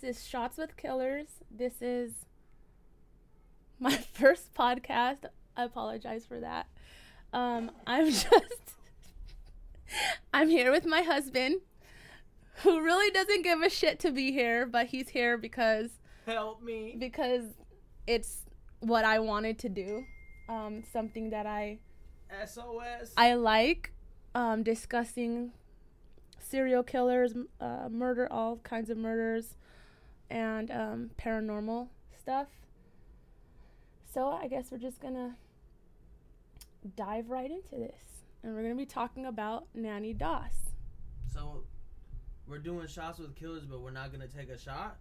This is Shots with Killers. This is my first podcast. I apologize for that. Um, I'm just I'm here with my husband who really doesn't give a shit to be here, but he's here because Help me. because it's what I wanted to do. Um, something that I SOS. I like um, discussing serial killers, uh, murder, all kinds of murders, and um, paranormal stuff. So I guess we're just gonna dive right into this, and we're gonna be talking about Nannie Doss. so we're doing shots with killers, but we're not gonna take a shot.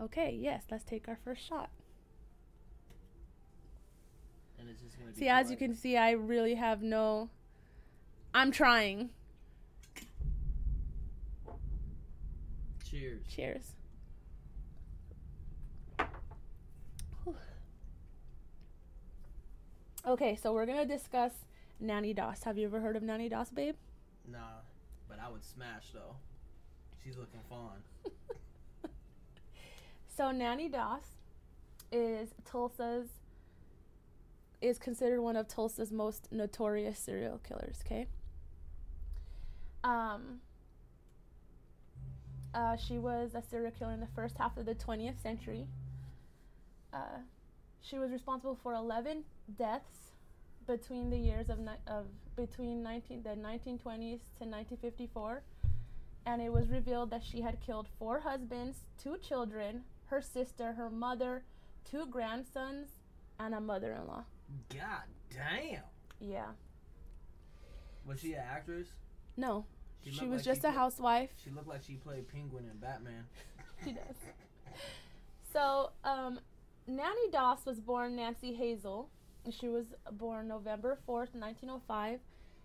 Okay, yes, let's take our first shot. And it's just gonna be. See, as you can see, I really have no. I'm trying. Cheers. Cheers. Okay, so we're gonna discuss Nannie Doss. Have you ever heard of Nannie Doss, babe? Nah, but I would smash though. She's looking fun. So Nannie Doss is Tulsa's is considered one of Tulsa's most notorious serial killers. Okay. Um. Uh, she was a serial killer in the first half of the 20th century. Uh, she was responsible for 11 deaths between the years of, ni- of between 19 the 1920s to 1954 and it was revealed that she had killed four husbands, two children, her sister, her mother, two grandsons, and a mother-in-law. God damn. Yeah. Was she an actress? No, She she, was like just she a put- housewife. She looked like she played Penguin in Batman. She does. So, um, Nannie Doss was born Nancy Hazle. She was born November 4th, 1905,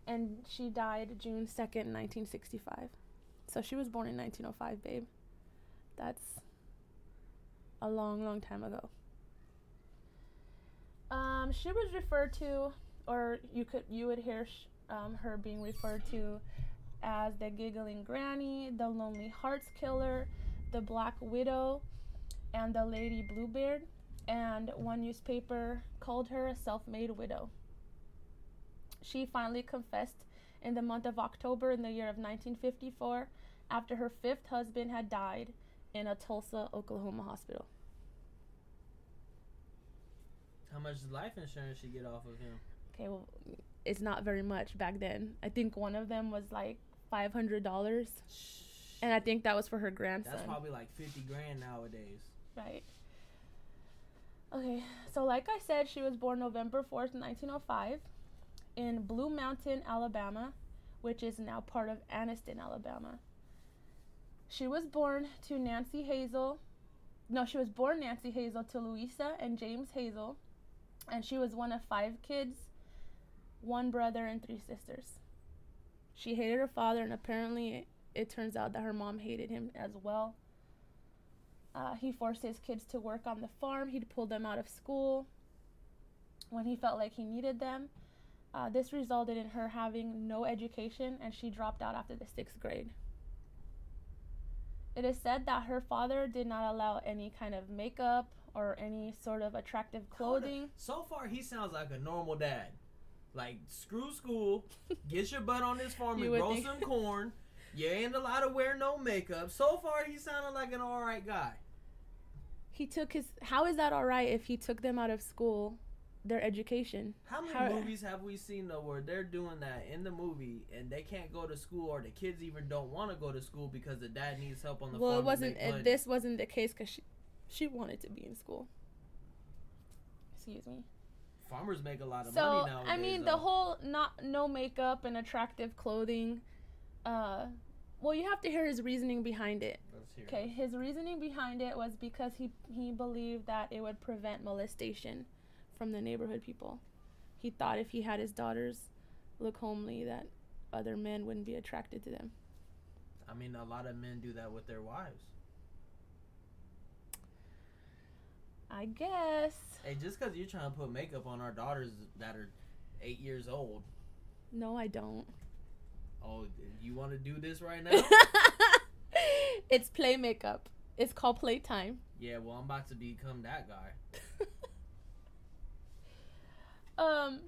and she died June 2nd, 1965. So she was born in 1905, babe. That's a long, long time ago. Um, she was referred to, or you could you would hear sh- um, her being referred to as the giggling granny, the lonely hearts killer, the Black Widow, and the Lady Bluebeard, and one newspaper called her a self made widow. She finally confessed in the month of October in the year of 1954 after her fifth husband had died in a Tulsa, Oklahoma hospital. How much life insurance she get off of him? Okay, well, it's not very much back then. I think one of them was like $500, and I think that was for her grandson. That's probably like fifty grand nowadays. Right. Okay, so like I said, she was born November 4th, 1905, in Blue Mountain, Alabama, which is now part of Anniston, Alabama. She was born to Nancy Hazle. No, she was born Nancy Hazle to Louisa and James Hazle, and she was one of five kids, one brother, and three sisters. She hated her father, and apparently, it, it turns out that her mom hated him as well. Uh, he forced his kids to work on the farm. He'd pull them out of school when he felt like he needed them. Uh, this resulted in her having no education and she dropped out after the sixth grade. It is said that her father did not allow any kind of makeup or any sort of attractive clothing. So far, he sounds like a normal dad. Like screw school, get your butt on this farm and grow some corn. You ain't allowed to wear no makeup. So far, he sounded like an all right guy. He took his. How is that alright if he took them out of school, their education? How many How- movies have we seen though where they're doing that in the movie and they can't go to school or the kids even don't want to go to school because the dad needs help on the well, farm Well, it wasn't. It, this wasn't the case because she, she wanted to be in school. Excuse me. Farmers make a lot of so money nowadays. I mean though. the whole not no makeup and attractive clothing. Uh, well, you have to hear his reasoning behind it. Let's hear it. Okay, his reasoning behind it was because he he believed that it would prevent molestation from the neighborhood people. He thought if he had his daughters look homely, that other men wouldn't be attracted to them. I mean, a lot of men do that with their wives. I guess. Hey, just because you're trying to put makeup on our daughters that are eight years old. No, I don't. Oh, you want to do this right now? it's play makeup. It's called Playtime. Yeah, well, I'm about to become that guy. um,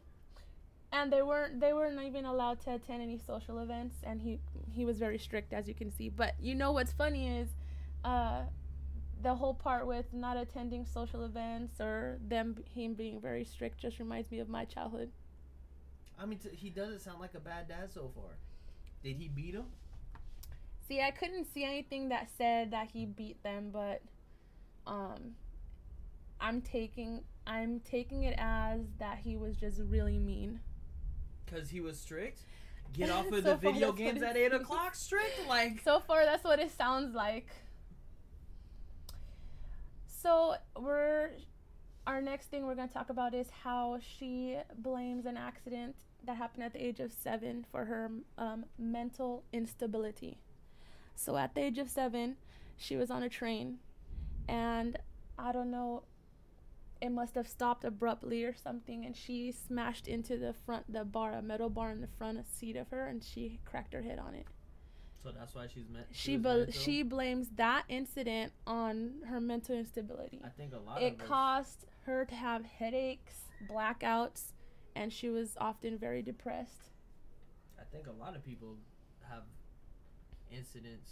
and they weren't they weren't even allowed to attend any social events, and he he was very strict, as you can see. But you know what's funny is, uh, the whole part with not attending social events or them him being very strict just reminds me of my childhood. I mean, t- he doesn't sound like a bad dad so far. Did he beat him? See, I couldn't see anything that said that he beat them, but um I'm taking I'm taking it as that he was just really mean. Cause he was strict. Get off of So the video games at eight o'clock. Strict, like. So far that's what it sounds like. So we're our next thing we're going to talk about is how she blames an accident that happened at the age of 7 for her um, mental instability. So at the age of 7, she was on a train and I don't know it must have stopped abruptly or something and she smashed into the front the bar a metal bar in the front seat of her and she cracked her head on it So that's why she's meant. she bel mental? she blames that incident on her mental instability I think a lot it caused her to have headaches blackouts and she was often very depressed I think a lot of people have incidents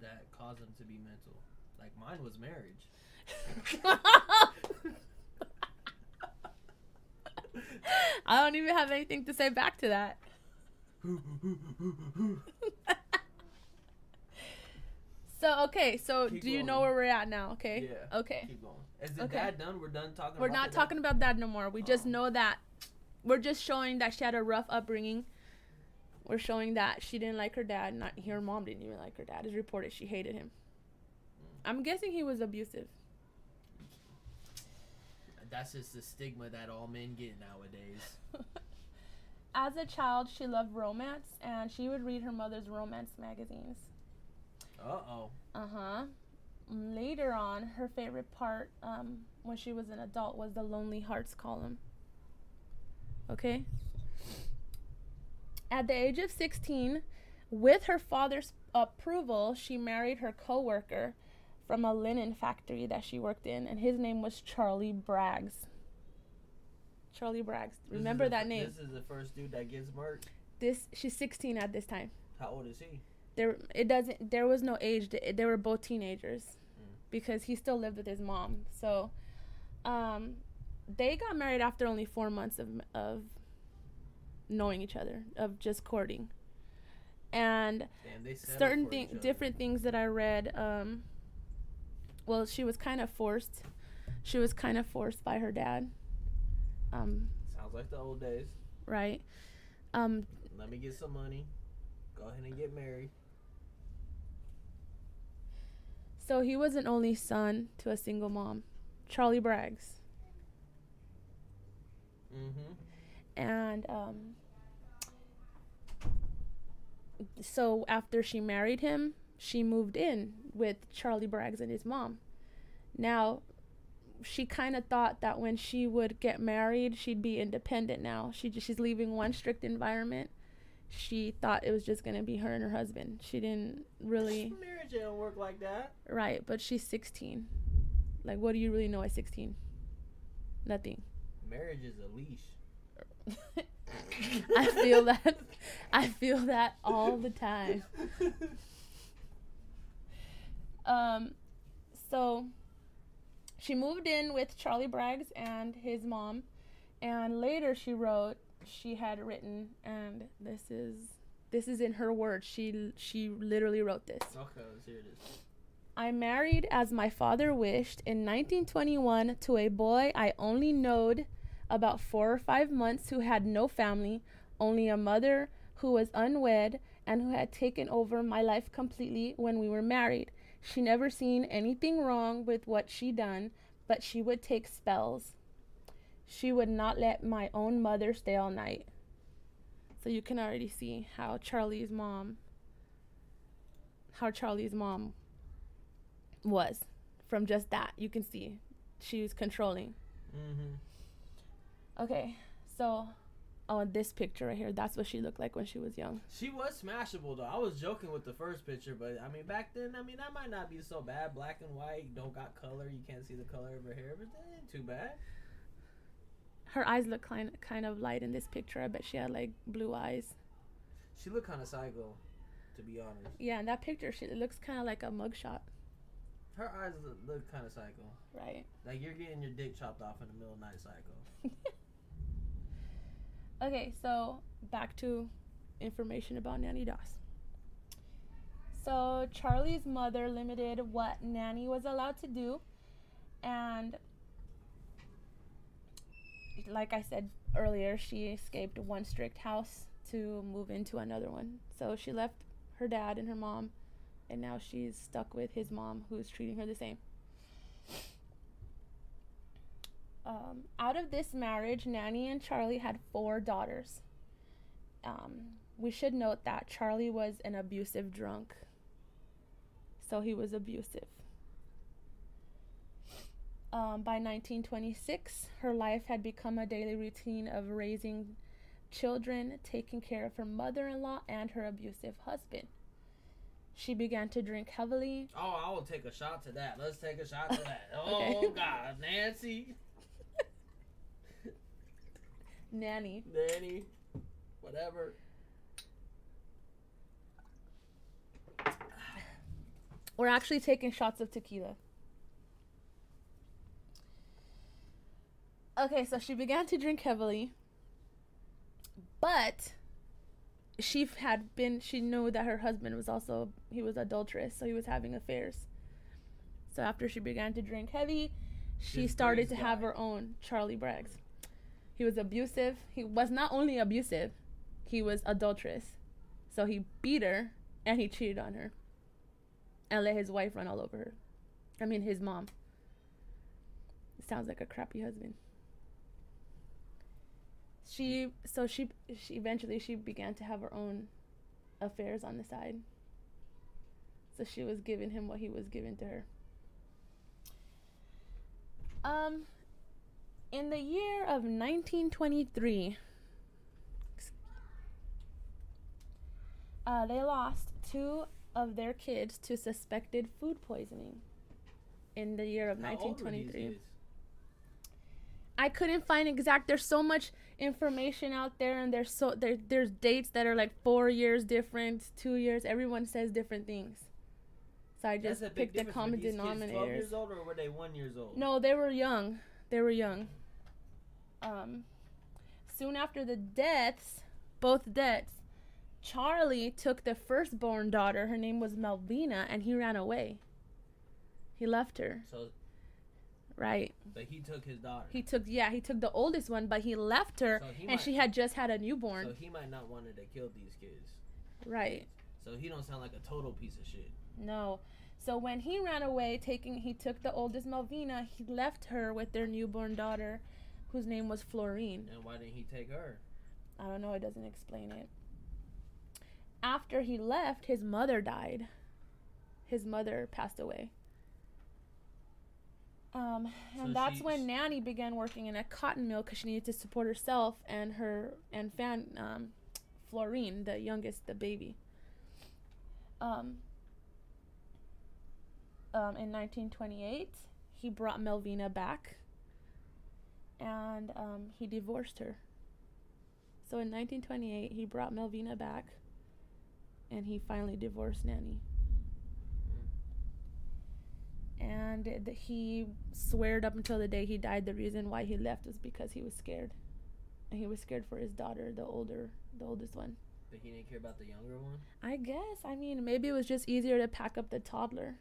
that cause them to be mental. Like mine was marriage. i don't even have anything to say back to that so okay so Keep do you know where we're at now okay Yeah. okay Keep going. Is the Okay. dad done? We're done talking. We're not talking about that no more. We just Oh. know that we're just showing that she had a rough upbringing. We're showing that she didn't like her dad. Not her mom didn't even like her dad. It's reported she hated him. I'm guessing he was abusive. That's just the stigma that all men get nowadays. As a child, she loved romance and she would read her mother's romance magazines. Uh oh. Uh huh. Later on, her favorite part um, when she was an adult was the Lonely Hearts column. Okay? At the age of 16, with her father's approval, she married her coworker from a linen factory that she worked in, and his name was Charlie Braggs. Charlie Braggs. Remember that name. This is the first dude that gets murked. This she's 16 at this time. How old is he? There it doesn't there was no age. They they were both teenagers Mm. because he still lived with his mom. So um they got married after only 4 months of of knowing each other, of just courting. And Damn, certain thing, different things that I read. Um, well, she was kind of forced. She was kind of forced by her dad. Um, Sounds like the old days. right. Um, Let me get some money. Go ahead and get married. so he was an only son to a single mom, Charlie Braggs, Mm-hmm. and um, so after she married him, she moved in with Charlie Braggs and his mom. Now, she kind of thought that when she would get married, she'd be independent. Now she just, she's leaving one strict environment. She thought it was just gonna be her and her husband. She didn't really Marriage don't work like that. right, but she's 16. Like, what do you really know at 16? Nothing. Marriage is a leash. I feel that. I feel that all the time. Um, so she moved in with Charlie Braggs and his mom, and later she wrote she had written, and this is this is in her words. She she literally wrote this. Okay, let's hear this. I married as my father wished in 1921 to a boy I only knowed about four or five months who had no family, only a mother who was unwed and who had taken over my life completely when we were married. She never seen anything wrong with what she done, but she would take spells. She would not let my own mother stay all night. So you can already see how Charlie's mom how Charlie's mom was from just that. You can see she was controlling. Mm-hmm. Okay, so Oh, this picture right here. That's what she looked like when she was young. She was smashable though. I was joking with the first picture, but I mean back then, I mean that might not be so bad. Black and white, don't got color. You can't see the color of her hair, but that ain't too bad. Her eyes look kind kind of light in this picture. I bet she had like blue eyes. She looked kind of psycho, to be honest. Yeah, in that picture, she looks kind of like a mugshot. Her eyes look, look kind of psycho. Right. Like you're getting your dick chopped off in the middle of the night, psycho. okay, so back to information about Nannie Doss. So Charlie's mother limited what Nannie was allowed to do, and like I said earlier, she escaped one strict house to move into another one. So she left her dad and her mom, and now she's stuck with his mom, who's treating her the same. Um, out of this marriage, Nannie and Charlie had four daughters. Um, we should note that Charlie was an abusive drunk. So he was abusive. Um, by 1926, her life had become a daily routine of raising children, taking care of her mother in law, and her abusive husband. She began to drink heavily. Oh, I will take a shot to that. Let's take a shot to that. Okay. Oh God, Nancy, Nannie. Nannie, whatever. We're actually taking shots of tequila. Okay, so she began to drink heavily. But she had been she knew that her husband was also he was adulterous, so he was having affairs. So after she began to drink heavy, she This started to Briggs have her own Charlie Braggs. He was abusive. He was not only abusive, he was adulterous. So he beat her and he cheated on her and let his wife run all over her. I mean, his mom. Sounds like a crappy husband. She so she she eventually she began to have her own affairs on the side. So she was giving him what he was giving to her. Um in the year of 1923 uh, they lost two of their kids to suspected food poisoning in the year of How old were these 1923. I couldn't find exact. There's so much information out there, and there's so there there's dates that are like four years different, two years. Everyone says different things. So I just picked the common kids Twelve years old, or were they one years old? No, they were young. They were young. Um, soon after the deaths, both deaths, Charlie took the firstborn daughter. Her name was Melvina, and he ran away. He left her. So, Right. but he took his daughter. He took yeah, he took the oldest one, but he left her, So he and might- she had just had a newborn. so he might not wanted to kill these kids. right. So he don't sound like a total piece of shit. No. So when he ran away, taking he took the oldest Melvina, he left her with their newborn daughter, whose name was Florine. And why didn't he take her? I don't know, it doesn't explain it. After he left, his mother died. His mother passed away. Um, and So that's she- when Nannie began working in a cotton mill because she needed to support herself and her and Fan um, Florine, the youngest, the baby. Um, um, in 1928, he brought Melvina back, and um, he divorced her. So in 1928, he brought Melvina back, and he finally divorced Nannie. And th- he sweared up until the day he died. The reason why he left was because he was scared, and he was scared for his daughter, the older, the oldest one. But he didn't care about the younger one. I guess. I mean, maybe it was just easier to pack up the toddler.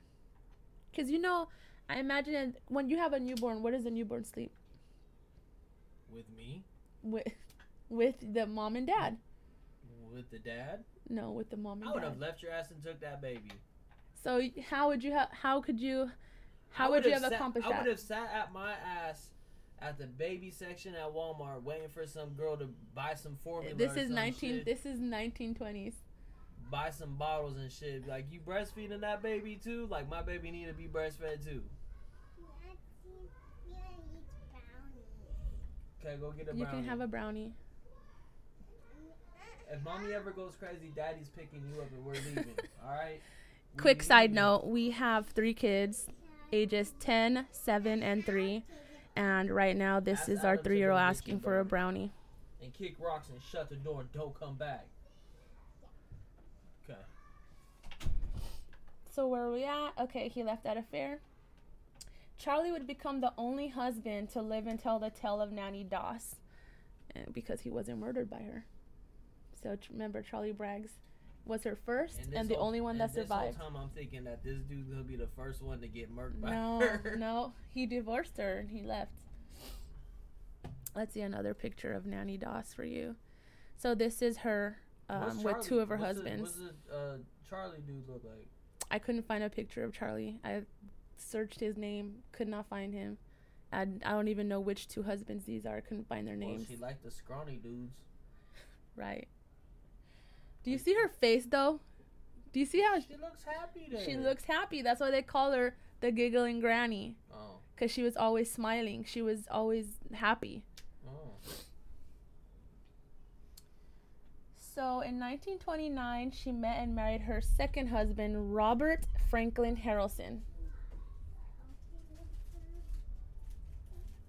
Cause you know, I imagine when you have a newborn, where does the newborn sleep? With me, With, with the mom and dad. with the dad, No, with the mom I would dad. have left your ass and took that baby. So how would you have? How could you? How would you have sat- accomplished I that? I would have sat at my ass at the baby section at Walmart waiting for some girl to buy some formula. This is 19. shit, This is 1920s. buy some bottles and shit. Like you breastfeeding that baby too? Like my baby need to be breastfed too. Okay, go get a brownie? You can have a brownie. if mommy ever goes crazy, daddy's picking you up and we're leaving. all right. We Quick side note we have three kids, ages 10, 7, and 3. And right now, this Ask is our three year old asking for a brownie. And kick rocks and shut the door and don't come back. Okay. So where are we at? Okay, he left at a fair. Charlie would become the only husband to live and tell the tale of Nannie Doss, uh, because he wasn't murdered by her. So remember, Charlie Braggs was her first and, this the whole- only one that and this survived. whole time I'm thinking that this dude will be the first one to get murked by No, her. no, he divorced her and he left. Let's see another picture of Nannie Doss for you. So this is her um, with two of her what's the- husbands. what's the uh, Charlie dude look like? I couldn't find a picture of Charlie. I searched his name, could not find him. I, I don't even know which two husbands these are. Couldn't find their names. Well, she liked the scrawny dudes. right. Do you see her face though? Do you see how She looks happy there. she looks happy? That's why they call her the giggling granny Oh, because she was always smiling. She was always happy. oh. So in 1929, she met and married her second husband, Robert Franklin Harrelson.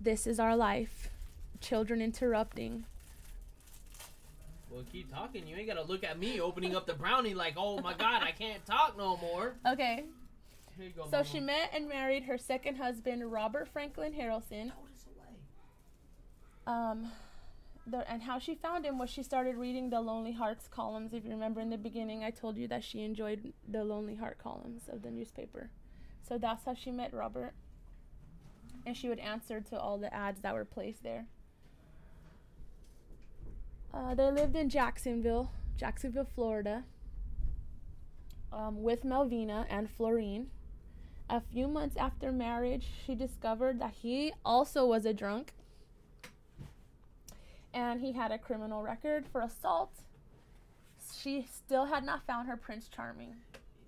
This is our life. Children interrupting. Well, keep talking. You ain't gotta look at me opening up the brownie like, oh my god, I can't talk no more. Okay, go. so mama. she met and married her second husband, Robert Franklin Harrelson. Throw this away. Um, the, and how she found him was she started reading the Lonely Hearts columns. If you remember in the beginning, I told you that she enjoyed the Lonely Heart columns of the newspaper. So that's how she met Robert. And she would answer to all the ads that were placed there. Uh, they lived in Jacksonville, Jacksonville, Florida, um, with Melvina and Florine. A few months after marriage, she discovered that he also was a drunk and he had a criminal record for assault. She still had not found her Prince Charming.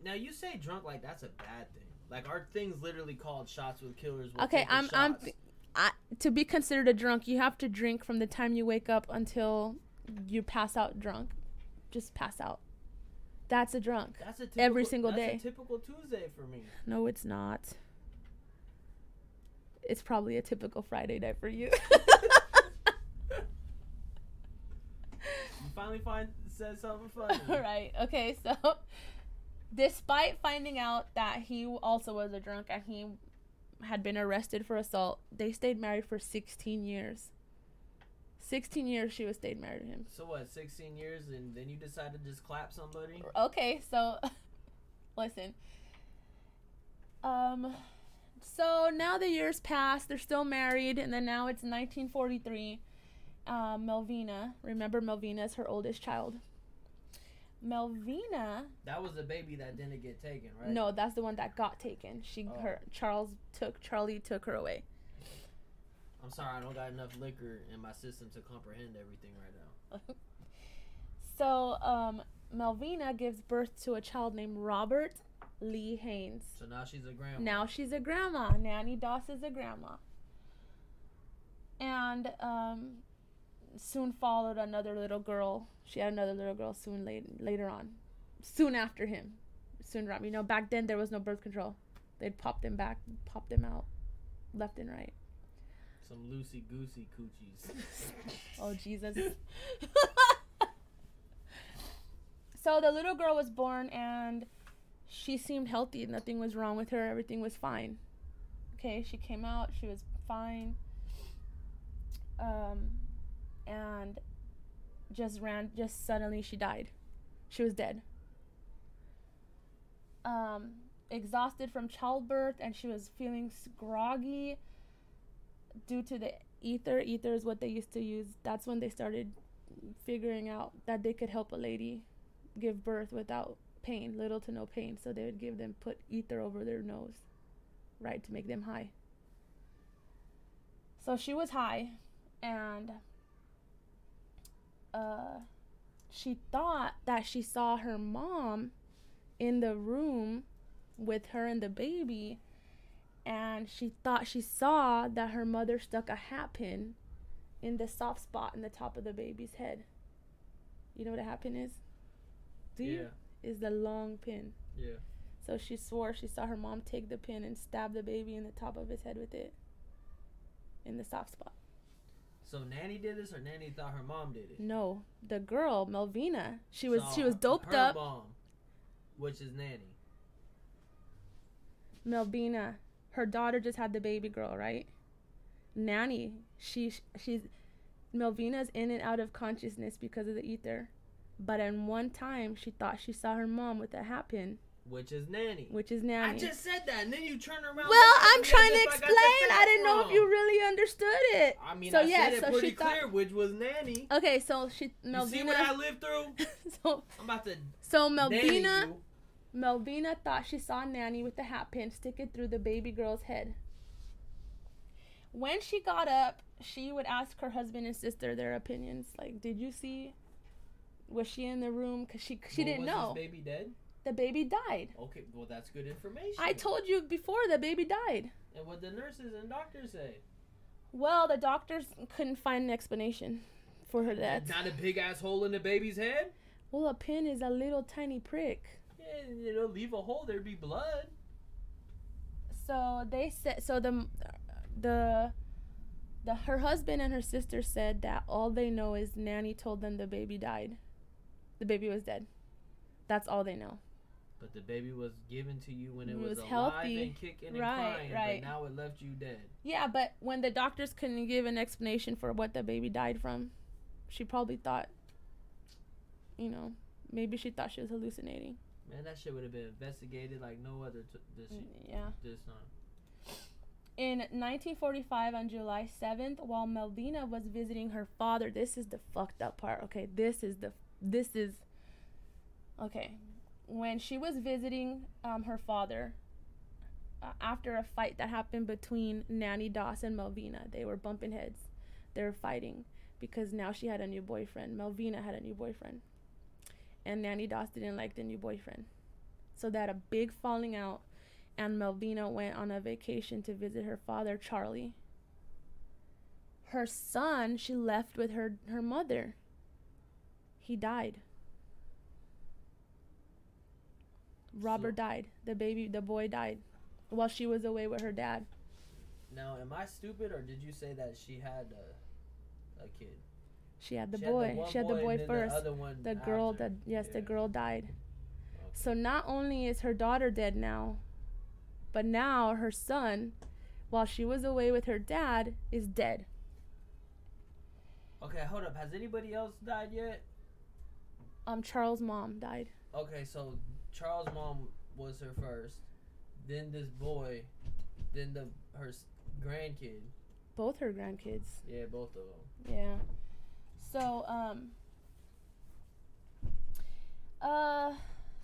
Now you say drunk like that's a bad thing. Like our thing's literally called shots with killers. Will Okay, I'm I'm I, to be considered a drunk, you have to drink from the time you wake up until you pass out drunk. Just pass out. That's a drunk. That's a typical, every single that's day. A typical Tuesday for me. No, it's not. It's probably a typical Friday night for you. You finally find said something funny. All right. Okay. So, despite finding out that he also was a drunk and he had been arrested for assault, they stayed married for 16 years. 16 years she was stayed married to him. So what? 16 years, and then you decide to just clap somebody? Okay, so listen. Um so now the years pass, they're still married, and then now it's 1943. Um, Melvina, remember Melvina is her oldest child. Melvina That was the baby that didn't get taken, right? No, that's the one that got taken. She Oh. her Charles took Charlie took her away. I'm sorry, I don't got enough liquor in my system to comprehend everything right now. So, um Melvina gives birth to a child named Robert Lee Haynes. So now she's a grandma. Now she's a grandma. Nannie Doss is a grandma. And um soon followed another little girl. She had another little girl soon late, later on. Soon after him. Soon right. You know, back then there was no birth control. They'd pop them back, pop them out left and right. some loosey goosey coochies. Oh Jesus. so the little girl was born and she seemed healthy. Nothing was wrong with her. Everything was fine. Okay, she came out. She was fine. Um, and just ran. Just suddenly she died. She was dead. Um, exhausted from childbirth, and she was feeling groggy due to the ether. Ether is what they used to use. That's when they started figuring out that they could help a lady give birth without pain, little to no pain. So they would give them put ether over their nose, right, to make them high. So she was high, and uh, she thought that she saw her mom in the room with her and the baby and she thought she saw that her mother stuck a hat pin in the soft spot in the top of the baby's head. You know what a hat pin is? Do you? yeah. Is the long pin. Yeah. So she swore she saw her mom take the pin and stab the baby in the top of his head with it. In the soft spot. So Nannie did this, or Nannie thought her mom did it. No, the girl Melvina, she was So she was doped her up. Mom, which is Nannie. Melvina, her daughter just had the baby girl, right? Nannie, she she's Melvina's in and out of consciousness because of the ether. But in one time, she thought she saw her mom with a hat pin, Which is Nannie. which is Nannie. I just said that, and then you turn around. well, I'm trying to if I explain. I didn't know if you really understood it. I mean, So, I yeah, said it so pretty she thought- clear, which was Nannie. Okay, so she You see what I Melvina. lived through? so I'm about to so Melvina. Melvina thought she saw Nannie with the hat pin stick it through the baby girl's head. When she got up, she would ask her husband and sister their opinions. Like, did you see? Was she in the room? Cause she she Well, didn't was know baby dead? The baby died. Okay, well that's good information. I told you before the baby died. And what the nurses and doctors say? Well, the doctors couldn't find an explanation for her death. Not a big ass hole in the baby's head. Well, a pin is a little tiny prick. Yeah, you know, leave a hole, there'd be blood. so they said so the the the her husband and her sister said that all they know is Nannie told them the baby died the baby was dead that's all they know But the baby was given to you when it, It was, was alive healthy. and kicking and crying, right. but now it left you dead. yeah but when the doctors couldn't give an explanation for what the baby died from she probably thought you know maybe she thought she was hallucinating Man, that shit would have been investigated like no other t- this mm, yeah this time. In 1945, on July 7th, while Melvina was visiting her father, this is the fucked up part. Okay, this is the this is okay. When she was visiting um, her father, uh, after a fight that happened between Nannie Doss and Melvina, they were bumping heads. They were fighting because now she had a new boyfriend. Melvina had a new boyfriend, and Nannie Doss didn't like the new boyfriend, so they had a big falling out and Melvina went on a vacation to visit her father, Charlie. Her son, she left with her her mother. He died. Robert So- died. The baby, the boy died while she was away with her dad. Now, am I stupid or did you say that she had a, a kid? She had the She boy. one she had the and boy first. The. The girl after. that yes, the girl died. Okay. So not only is her daughter dead now, but now her son, while she was away with her dad, is dead. Okay, hold up. Has anybody else died yet? Um, Charles' mom died. Okay, so Charles' mom was her first, then this boy, then the her grandkid. Both her grandkids. Yeah, both of them. Yeah. So, um uh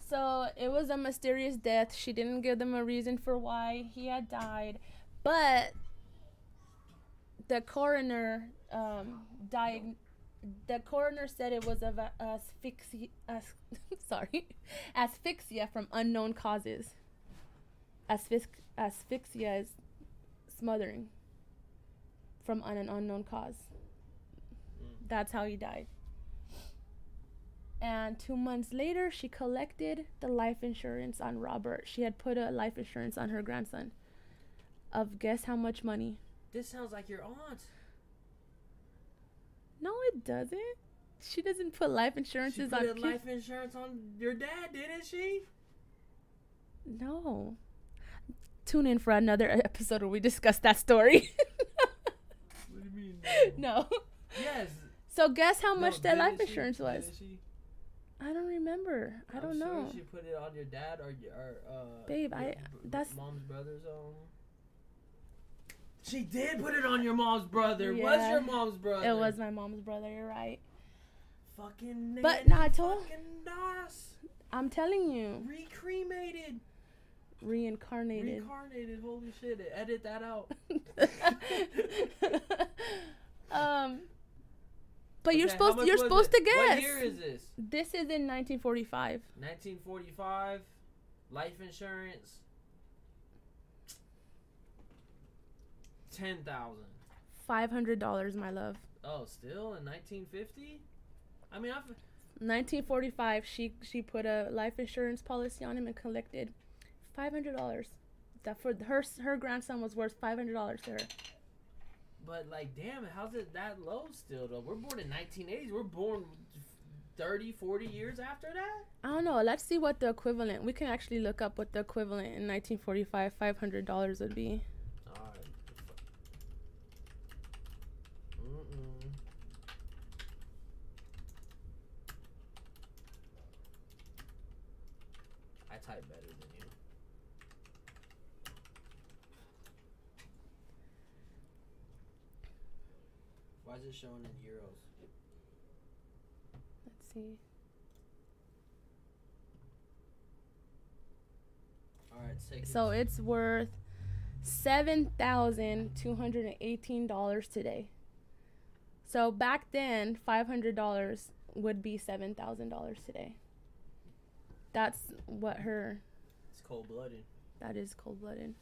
so it was a mysterious death. She didn't give them a reason for why he had died, but the coroner um diag- the coroner said it was of a- asphyxia as- sorry asphyxia from unknown causes Asphyx- asphyxia is smothering from an unknown cause Mm. that's how he died. And two months later, she collected the life insurance on Robert. She had put a life insurance on her grandson. Of guess how much money? This sounds like your aunt. No, it doesn't. She doesn't put life She insurances put on life insurance on your dad, didn't she? No. Tune in for another episode where we discuss that story. What do you mean? no. Yes. So guess how No, much that life she? insurance was? She? I don't remember. I I'm don't sure know. She put it on your dad or y- or uh. Babe, your I- that's- mom's brother's um. She did put it on your mom's brother. Was your mom's brother? It was my mom's brother. You're right. fucking. But Nannie no, I told- I'm telling you, recremated, reincarnated. reincarnated. Holy shit! Edit that out. um, but you're supposed you're supposed it? to guess. What year is this? this is in 1945. 1945. Life insurance. Ten thousand. Five hundred dollars, my love. Oh, still in 1950? I mean, I've, 1945, she she put a life insurance policy on him and collected five hundred dollars. That for her her grandson was worth five hundred dollars to her. But like, damn, how's it that low still though? We're born in 1980s. We're born 30, 40 years after that. I don't know. Let's see what the equivalent. We can actually look up what the equivalent in 1945 five hundred dollars would be. Alright. Mm-mm. I type better than you. It showing in euros? Let's see. Alright, seconds. So it's worth seven thousand two hundred and eighteen dollars today. So back then, five hundred dollars would be seven thousand dollars today. That's what her. it's cold blooded. That is cold blooded.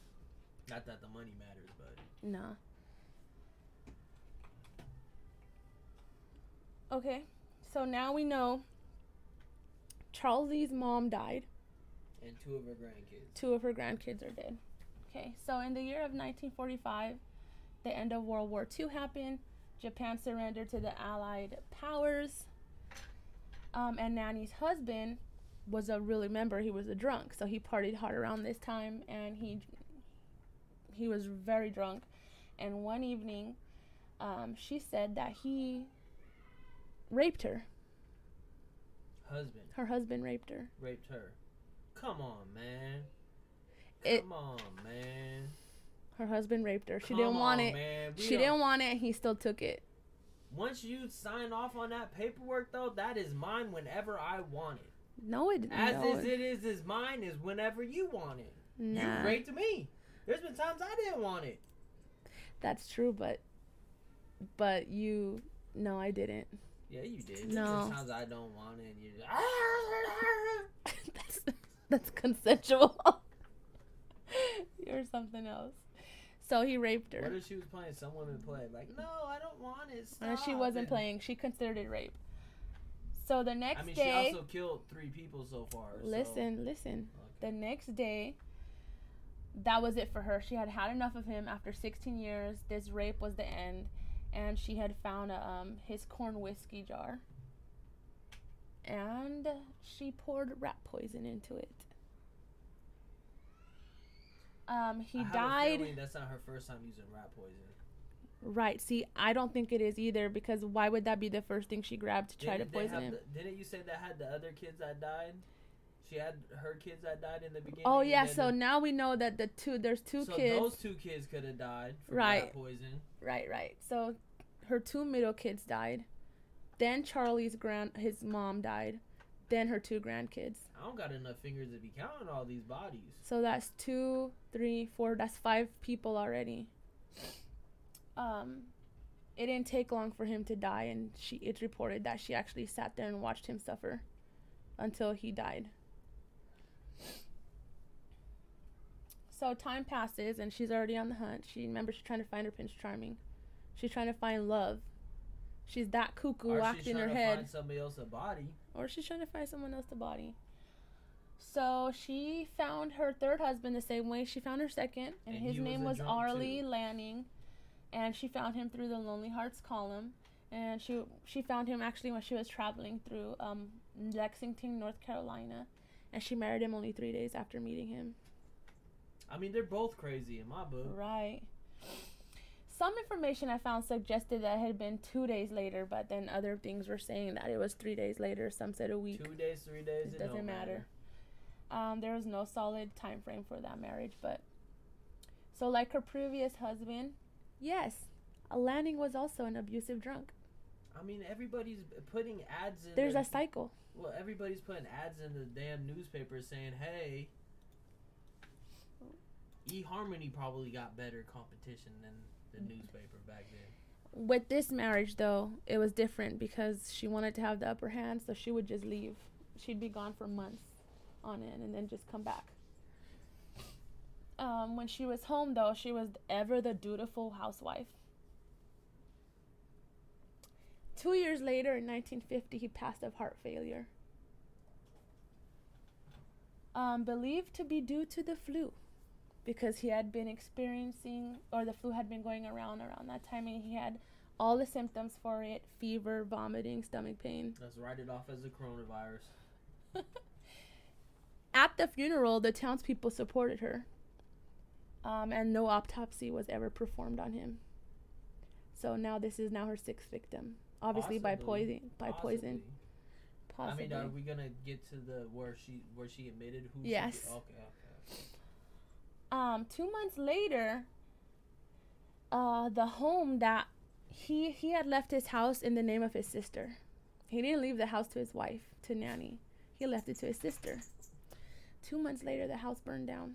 Not that the money matters, but Nah. Okay, so now we know Charles Lee's mom died. and two of her grandkids. Two of her grandkids are dead. Okay, so in the year of 1945, the end of World War II happened. Japan surrendered to the Allied powers. Um, and Nannie's husband was a really member. He was a drunk, so he partied hard around this time, and he he was very drunk. And one evening, um, she said that he raped her. Husband Her husband raped her. raped her. Come on, man. It- Come on, man. Her husband raped her. She Come didn't want on, it. Man. She don't- didn't want it, he still took it. Once you sign off on that paperwork, though, that is mine whenever I want it. No, it As no, is it is is mine is whenever you want it. Nah, You raped me. There's been times I didn't want it. that's true, but but you no, I didn't. Yeah, you did. No. been times I don't want it, and you're just. that's that's consensual. You're something else. So he raped her. What if she was playing some women play? Like, no, I don't want it. Stop. and she wasn't And- playing. She considered it rape. So the next day, I mean, day, she also killed three people so far. so- listen, listen. Okay. The next day, that was it for her. She had had enough of him after 16 years. This rape was the end, and she had found a, um, his corn whiskey jar, and she poured rat poison into it. Um, he died. that's not her first time using rat poison. Right. See, I don't think it is either because why would that be the first thing she grabbed to try Didn't to poison him? The, didn't you say that had the other kids that died? She had her kids that died in the beginning. Oh yeah, so now we know that the two there's two so kids. So those two kids could have died from Right. rat poison. Right, right. So her two middle kids died. Then Charlie's grand his mom died. Then her two grandkids. I don't got enough fingers to be counting all these bodies. So that's two, three, four. That's five people already. Um, it didn't take long for him to die, and she it's reported that she actually sat there and watched him suffer until he died. So time passes, and she's already on the hunt. She remembers she's trying to find her Prince Charming. She's trying to find love. She's that cuckoo or locked in her trying to head find somebody else's body. or she's trying to find someone else to body. So she found her third husband the same way she found her second, and, And his was name was drunk, Arlie too. Lanning, and she found him through the Lonely Hearts column, and she she found him actually when she was traveling through um, Lexington, North Carolina, and she married him only three days after meeting him. I mean, they're both crazy in my book. Right. Some information I found suggested that it had been two days later, but then other things were saying that it was three days later. Some said a week. Two days, three days, It it, doesn't don't matter. Um, there was no solid time frame for that marriage, but so like her previous husband, yes, Lanning was also an abusive drunk. I mean, everybody's putting ads in. There's the, a cycle. well, everybody's putting ads in the damn newspaper saying, "Hey, eHarmony probably got better competition than the newspaper back then." With this marriage, though, it was different because she wanted to have the upper hand, so she would just leave. She'd be gone for months on end and then just come back. Um, when she was home, though, she was ever the dutiful housewife. Two years later, in 1950, he passed of heart failure. Um, believed to be due to the flu, because he had been experiencing, or the flu had been going around around that time, and he had all the symptoms for it: fever, vomiting, stomach pain. Let's write it off as a coronavirus. At the funeral, the townspeople supported her, um, and no autopsy was ever performed on him. So now this is now her sixth victim, obviously by poison. By poison, possibly. I mean, are we gonna get to the where she where she admitted who? she- Yes. okay. Okay. Um, two months later, uh, the home that he he had left his house in the name of his sister. He didn't leave the house to his wife to Nannie. He left it to his sister. Two months later, the house burned down.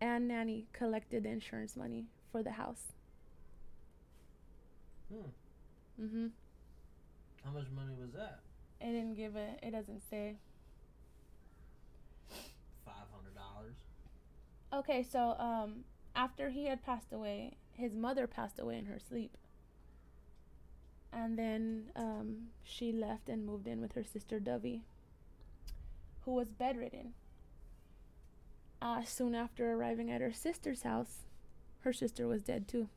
And Nannie collected the insurance money for the house. Hmm. Mm-hmm. How much money was that? It didn't give it. It doesn't say. Five hundred dollars. Okay, so um, after he had passed away, his mother passed away in her sleep. And then um, she left and moved in with her sister Dovey, who was bedridden. Uh, soon after arriving at her sister's house, her sister was dead too.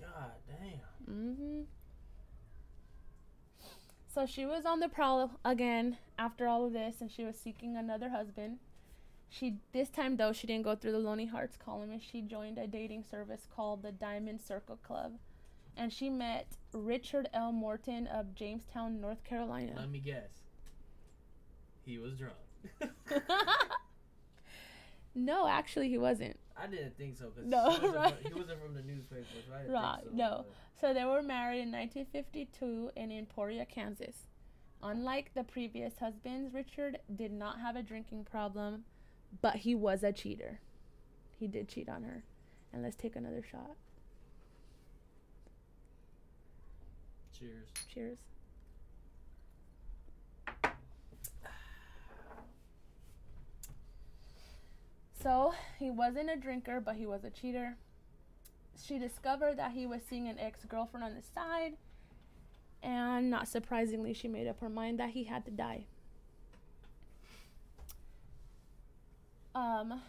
God damn. Mm-hmm. So she was on the prowl again after all of this, and she was seeking another husband. She this time though she didn't go through the Lonely Hearts column, and she joined a dating service called the Diamond Circle Club, and she met Richard L. Morton of Jamestown, North Carolina. Let me guess. He was drunk. no, actually he wasn't. I didn't think so because No, he, wasn't right. from, he wasn't from the newspapers, right? Right, no. So they were married in 1952 in Emporia, Kansas. Unlike the previous husbands, Richard did not have a drinking problem, but he was a cheater. He did cheat on her. And let's take another shot. Cheers. Cheers. So, he wasn't a drinker, but he was a cheater. She discovered that he was seeing an ex girlfriend on the side, and not surprisingly, she made up her mind that he had to die. Um,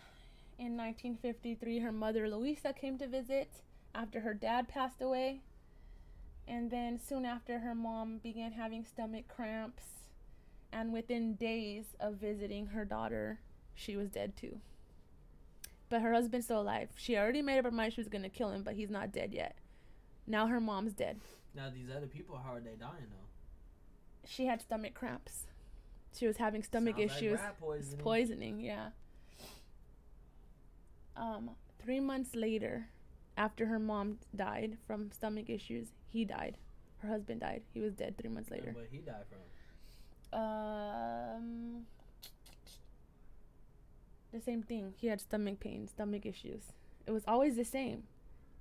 in 1953, her mother Louisa came to visit after her dad passed away. And then soon after, her mom began having stomach cramps. And within days of visiting her daughter, she was dead too. But her husband's still alive. She already made up her mind she was going to kill him, but he's not dead yet. Now her mom's dead. Now these other people, how are they dying though? She had stomach cramps. She was having stomach Sounds like issues. rat poisoning. poisoning, yeah. Um, three months later, after her mom died from stomach issues, he died. Her husband died. He was dead three months later. But he died from. Um, the same thing. He had stomach pain, stomach issues. It was always the same,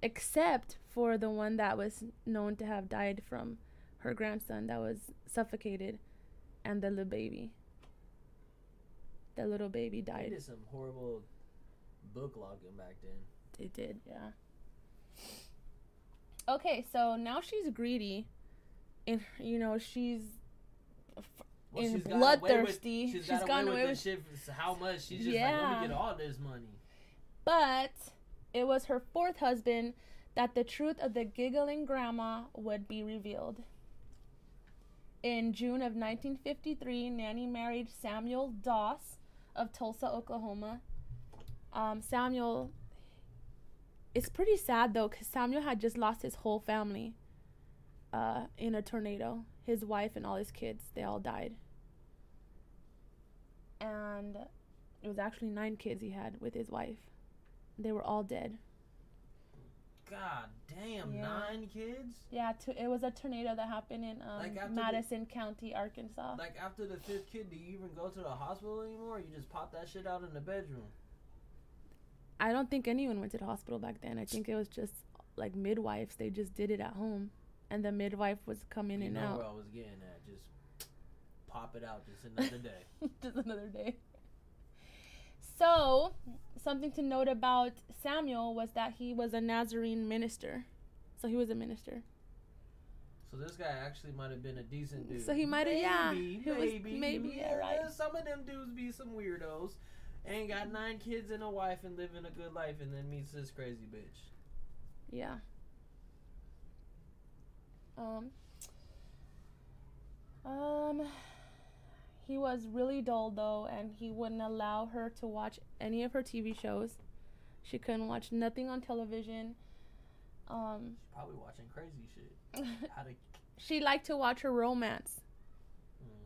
except for the one that was known to have died from her grandson that was suffocated, and the little baby. The little baby They died. did some horrible book logging back then. It did, yeah. Okay, so now she's greedy, and you know she's Well, And she's away with- bloodthirsty. She's, gotten away away with, the shit. for How much? She's just like, Yeah. let me get all this money. But it was her fourth husband that the truth of the giggling grandma would be revealed. In June of 1953, Nannie married Samuel Doss of Tulsa, Oklahoma. Um, Samuel, it's pretty sad though, because Samuel had just lost his whole family uh, in a tornado. His wife and all his kids, they all died. And it was actually nine kids he had with his wife. They were all dead. God damn, Yeah. nine kids. Yeah, to, it was a tornado that happened in um, Like after the- Madison County, Arkansas. Like after the fifth kid, do you even go to the hospital anymore? Or you just pop that shit out in the bedroom. I don't think anyone went to the hospital back then. I think it was just like midwives. They just did it at home, and the midwife was come in and out. where I was getting at. Just pop it out. Just another day. just another day. So, something to note about Samuel was that he was a Nazarene minister. So he was a minister. So this guy actually might have been a decent dude. So he might have- yeah, Maybe, maybe, maybe, yeah, right. Some of them dudes be some weirdos. Ain't got nine kids and a wife and living a good life, and then meets this crazy bitch. Yeah. Um. Um. He was really dull though, and he wouldn't allow her to watch any of her TV shows. She couldn't watch nothing on television. Um. She's probably watching crazy shit. How to she liked to watch her romance.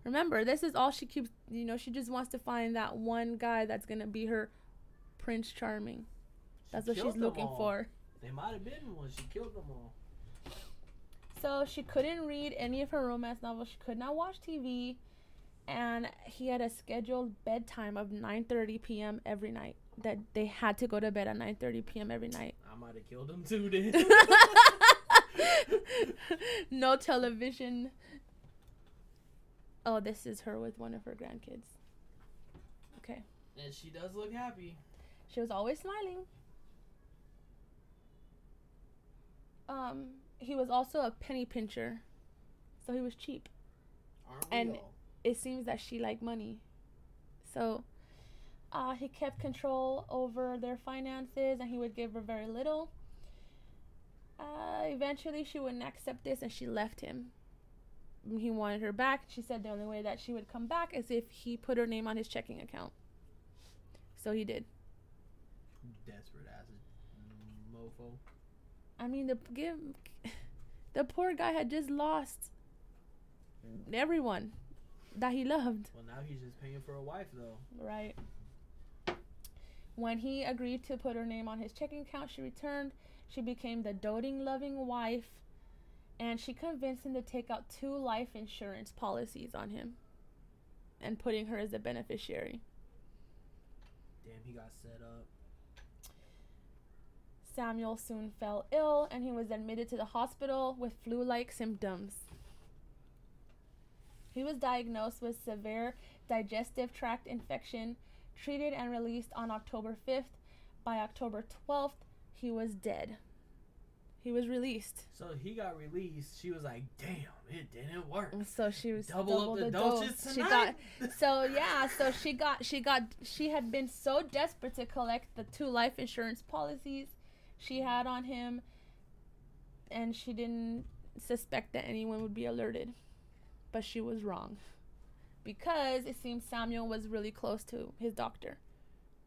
Remember, this is all she keeps. You know, she just wants to find that one guy that's gonna be her Prince Charming. That's what she's looking all. for. They might have been one. She killed them all. So she couldn't read any of her romance novels. She could not watch TV, and he had a scheduled bedtime of 9:30 p.m. every night. That they had to go to bed at 9:30 p.m. every night. I might have killed him too. Then. no television. Oh, this is her with one of her grandkids. Okay. and she does look happy. She was always smiling. Um, he was also a penny pincher, so he was cheap. And- all? It seems that she liked money, so uh, he kept control over their finances, and he would give her very little. Uh, eventually, she wouldn't accept this, and she left him. He wanted her back. She said the only way that she would come back is if he put her name on his checking account. So he did. Desperate ass mofo. I mean, the give the poor guy had just lost everyone that he loved, Well, now he's just paying for a wife though. right? When he agreed to put her name on his checking account, she returned. She became the doting, loving wife, and she convinced him to take out two life insurance policies on him and putting her as a beneficiary. Damn, he got set up. Samuel soon fell ill and he was admitted to the hospital with flu like symptoms. He was diagnosed with severe digestive tract infection, treated and released on October 5th. By October 12th, he was dead. He was released. So he got released. She was like, "Damn, it didn't work." And so she was Double, up the, doses She got tonight. so yeah, so she got she got she had been so desperate to collect the two life insurance policies she had on him and she didn't suspect that anyone would be alerted. But she was wrong. Because it seems Samuel was really close to his doctor.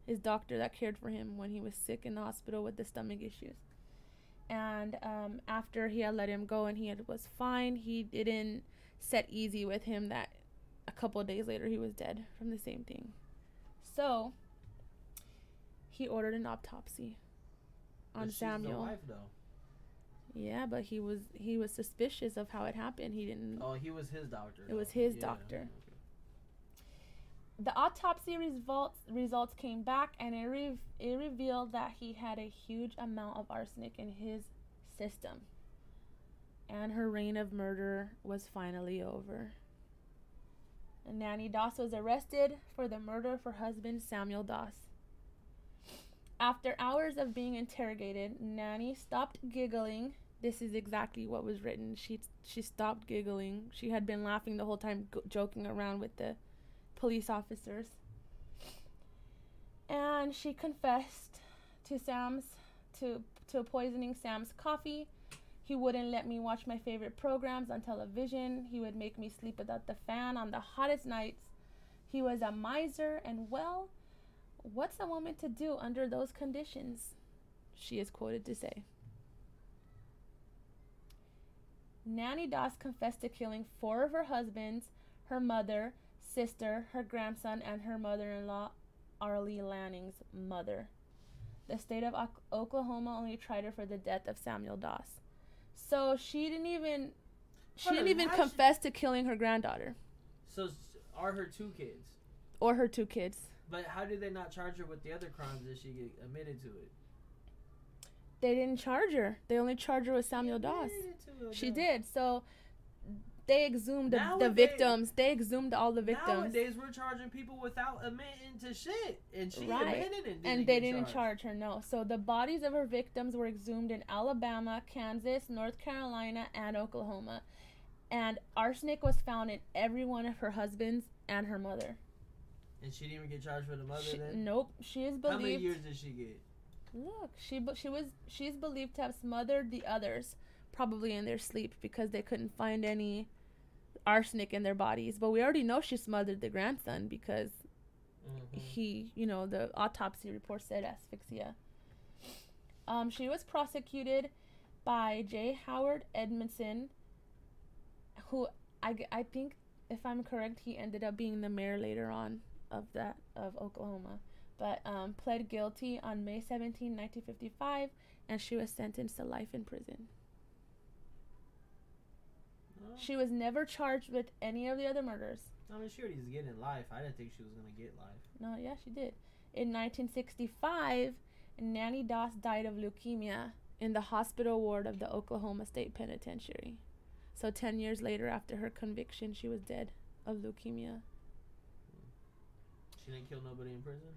His doctor that cared for him when he was sick in the hospital with the stomach issues. And um, after he had let him go and he had, was fine, he didn't set easy with him that a couple of days later he was dead from the same thing. So he ordered an autopsy on But Samuel. Wife though. Yeah, but he was he was suspicious of how it happened. He didn't. Oh, he was his doctor. It was his Yeah, doctor. The autopsy results results came back and it re- it revealed that he had a huge amount of arsenic in his system. And her reign of murder was finally over. And Nannie Doss was arrested for the murder of her husband Samuel Doss. After hours of being interrogated, Nannie stopped giggling. This is exactly what was written. She she stopped giggling. She had been laughing the whole time, g- joking around with the police officers. And she confessed to Sam's to to poisoning Sam's coffee. He wouldn't let me watch my favorite programs on television. He would make me sleep without the fan on the hottest nights. He was a miser and well, what's a woman to do under those conditions? She is quoted to say. Nannie Doss confessed to killing four of her husbands, her mother, sister, her grandson, and her mother in law, Arlie Lanning's mother. The state of Ok- Oklahoma only tried her for the death of Samuel Doss. So she didn't even she Hold didn't on, even she- confess to killing her granddaughter So are her two kids? or her two kids. But how did they not charge her with the other crimes if she admitted to it? They didn't charge her. They only charged her with Samuel Doss. Admitted to it, She did. So they exhumed the, the victims. They exhumed all the victims. Nowadays, we're charging people without admitting to shit, and she Right. admitted and didn't and they didn't charged. charge her no so the bodies of her victims were exhumed in alabama kansas north carolina and oklahoma and arsenic was found in every one of her husbands and her mother And she didn't even get charged for the mother. She- then nope she is believed. how many years did she get? look she she was she's believed to have smothered the others probably in their sleep because they couldn't find any arsenic in their bodies but we already know she smothered the grandson because Mhm. he, you know, the autopsy report said asphyxia. Um, she was prosecuted by J. Howard Edmondson, who I, I think, if I'm correct, he ended up being the mayor later on of that of Oklahoma, but um, pled guilty on May 17, 1955, and she was sentenced to life in prison. She was never charged with any of the other murders. I mean, she already was getting life. I didn't think she was gonna get life. No, yeah, she did. In 1965, Nannie Doss died of leukemia in the hospital ward of the Oklahoma State Penitentiary. So 10 years later, after her conviction, she was dead of leukemia. She didn't kill nobody in prison.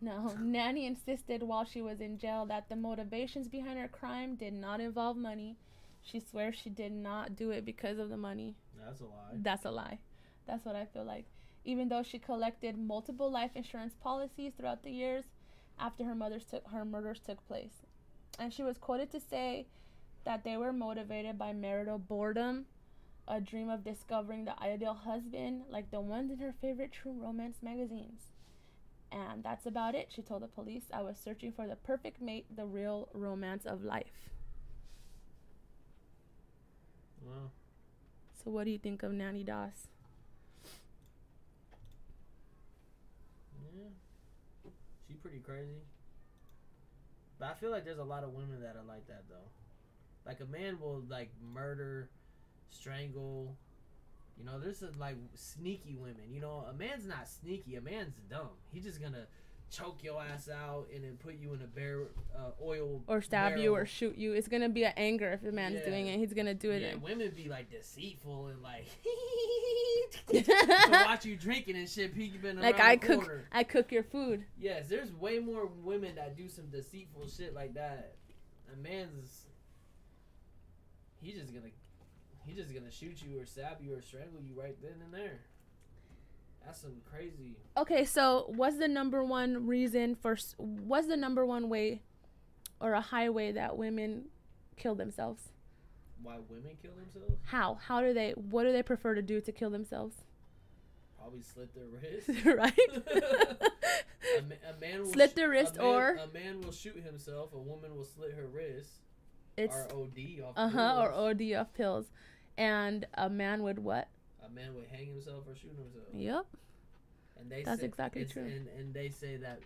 No, Nannie insisted while she was in jail that the motivations behind her crime did not involve money. She swears she did not do it because of the money. That's a lie. That's a lie. That's what I feel like. Even though she collected multiple life insurance policies throughout the years after her mother's took her murders took place. And she was quoted to say that they were motivated by marital boredom, a dream of discovering the ideal husband like the ones in her favorite true romance magazines. And that's about it. She told the police, I was searching for the perfect mate, the real romance of life. Well, So what do you think of Nannie Doss? yeah, she pretty crazy. But I feel like there's a lot of women that are like that though. Like a man will like murder, strangle. You know, there's some like sneaky women. You know, a man's not sneaky. A man's dumb. He's just gonna choke your ass out and then put you in a bear uh, oil Or stab you or shoot you. It's gonna be an anger if the man's Yeah. doing it. He's gonna do it. Yeah, in- women be like deceitful and like to watch you drinking and shit, peeking around like I cook, corner. I cook your food. Yes, there's way more women that do some deceitful shit like that. A man's he's just gonna he's just gonna shoot you or stab you or strangle you right then and there. That's some crazy. Okay, so what's the number one reason for? What's the number one way, or a highway that women kill themselves? Why women kill themselves? How? How do they? What do they prefer to do to kill themselves? Probably slit their wrist. right. a, ma- a man will Slit sh- their wrist a man, or- a man will shoot himself. A woman will slit her wrist. it's or OD off uh huh or. OD off pills, and a man would what? A man would hang himself or shoot himself. Yep. And they That's say, exactly true. And, and they say that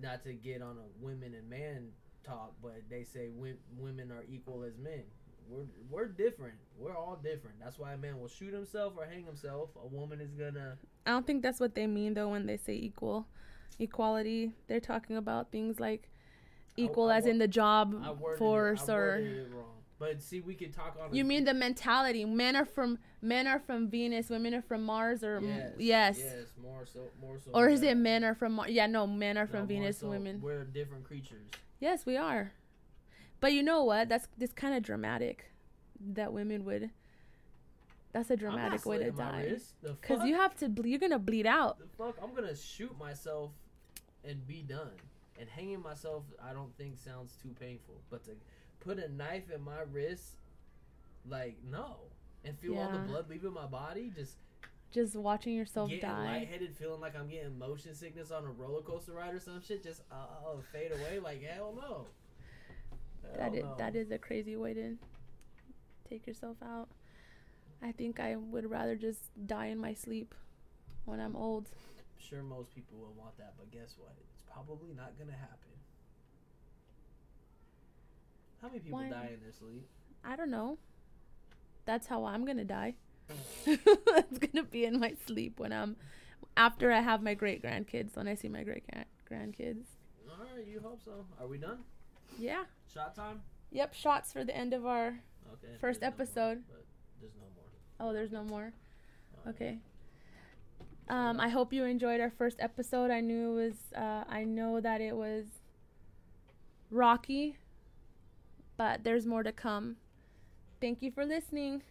not to get on a women and man talk, but they say women are equal as men. We're we're different. We're all different. That's why a man will shoot himself or hang himself. A woman is gonna. I don't think that's what they mean though when they say equal, equality. They're talking about things like equal I as wa- in the job I worded force I or. Worded it wrong. But see, we could talk on. You mean the mentality? Men are from men are from Venus, women are from Mars, or Yes. yes, Yes. More so. More so. or is that. it men are from Mars? Yeah, no, men are from more Venus, so women. We're different creatures. Yes, we are. But you know what? That's this kind of dramatic. That women would. That's a dramatic way to die. Cause you have to. ble- You're gonna bleed out. the fuck i'm gonna shoot myself and be done and hanging myself i don't think sounds too painful but to put a knife in my wrist like no and feel all the blood leaving my body just Just watching yourself getting die. lightheaded feeling like i'm getting motion sickness on a roller coaster ride or some shit just uh, uh, fade away like hell no That Hell is no. that is a crazy way to take yourself out. I think I would rather just die in my sleep when I'm old. sure most people will want that but guess what it's probably not gonna happen how many people Why? die in their sleep I don't know. That's how I'm gonna die. it's gonna be in my sleep when I'm after I have my great grandkids. When I see my great grandkids. all right you hope so are we done Yeah. shot time Yep. Shots for the end of our Okay. First there's no more, episode. but there's no more. Oh, there's no more. Okay. Um, I hope you enjoyed our first episode. I knew it was. Uh, I know that it was rocky, but there's more to come. Thank you for listening.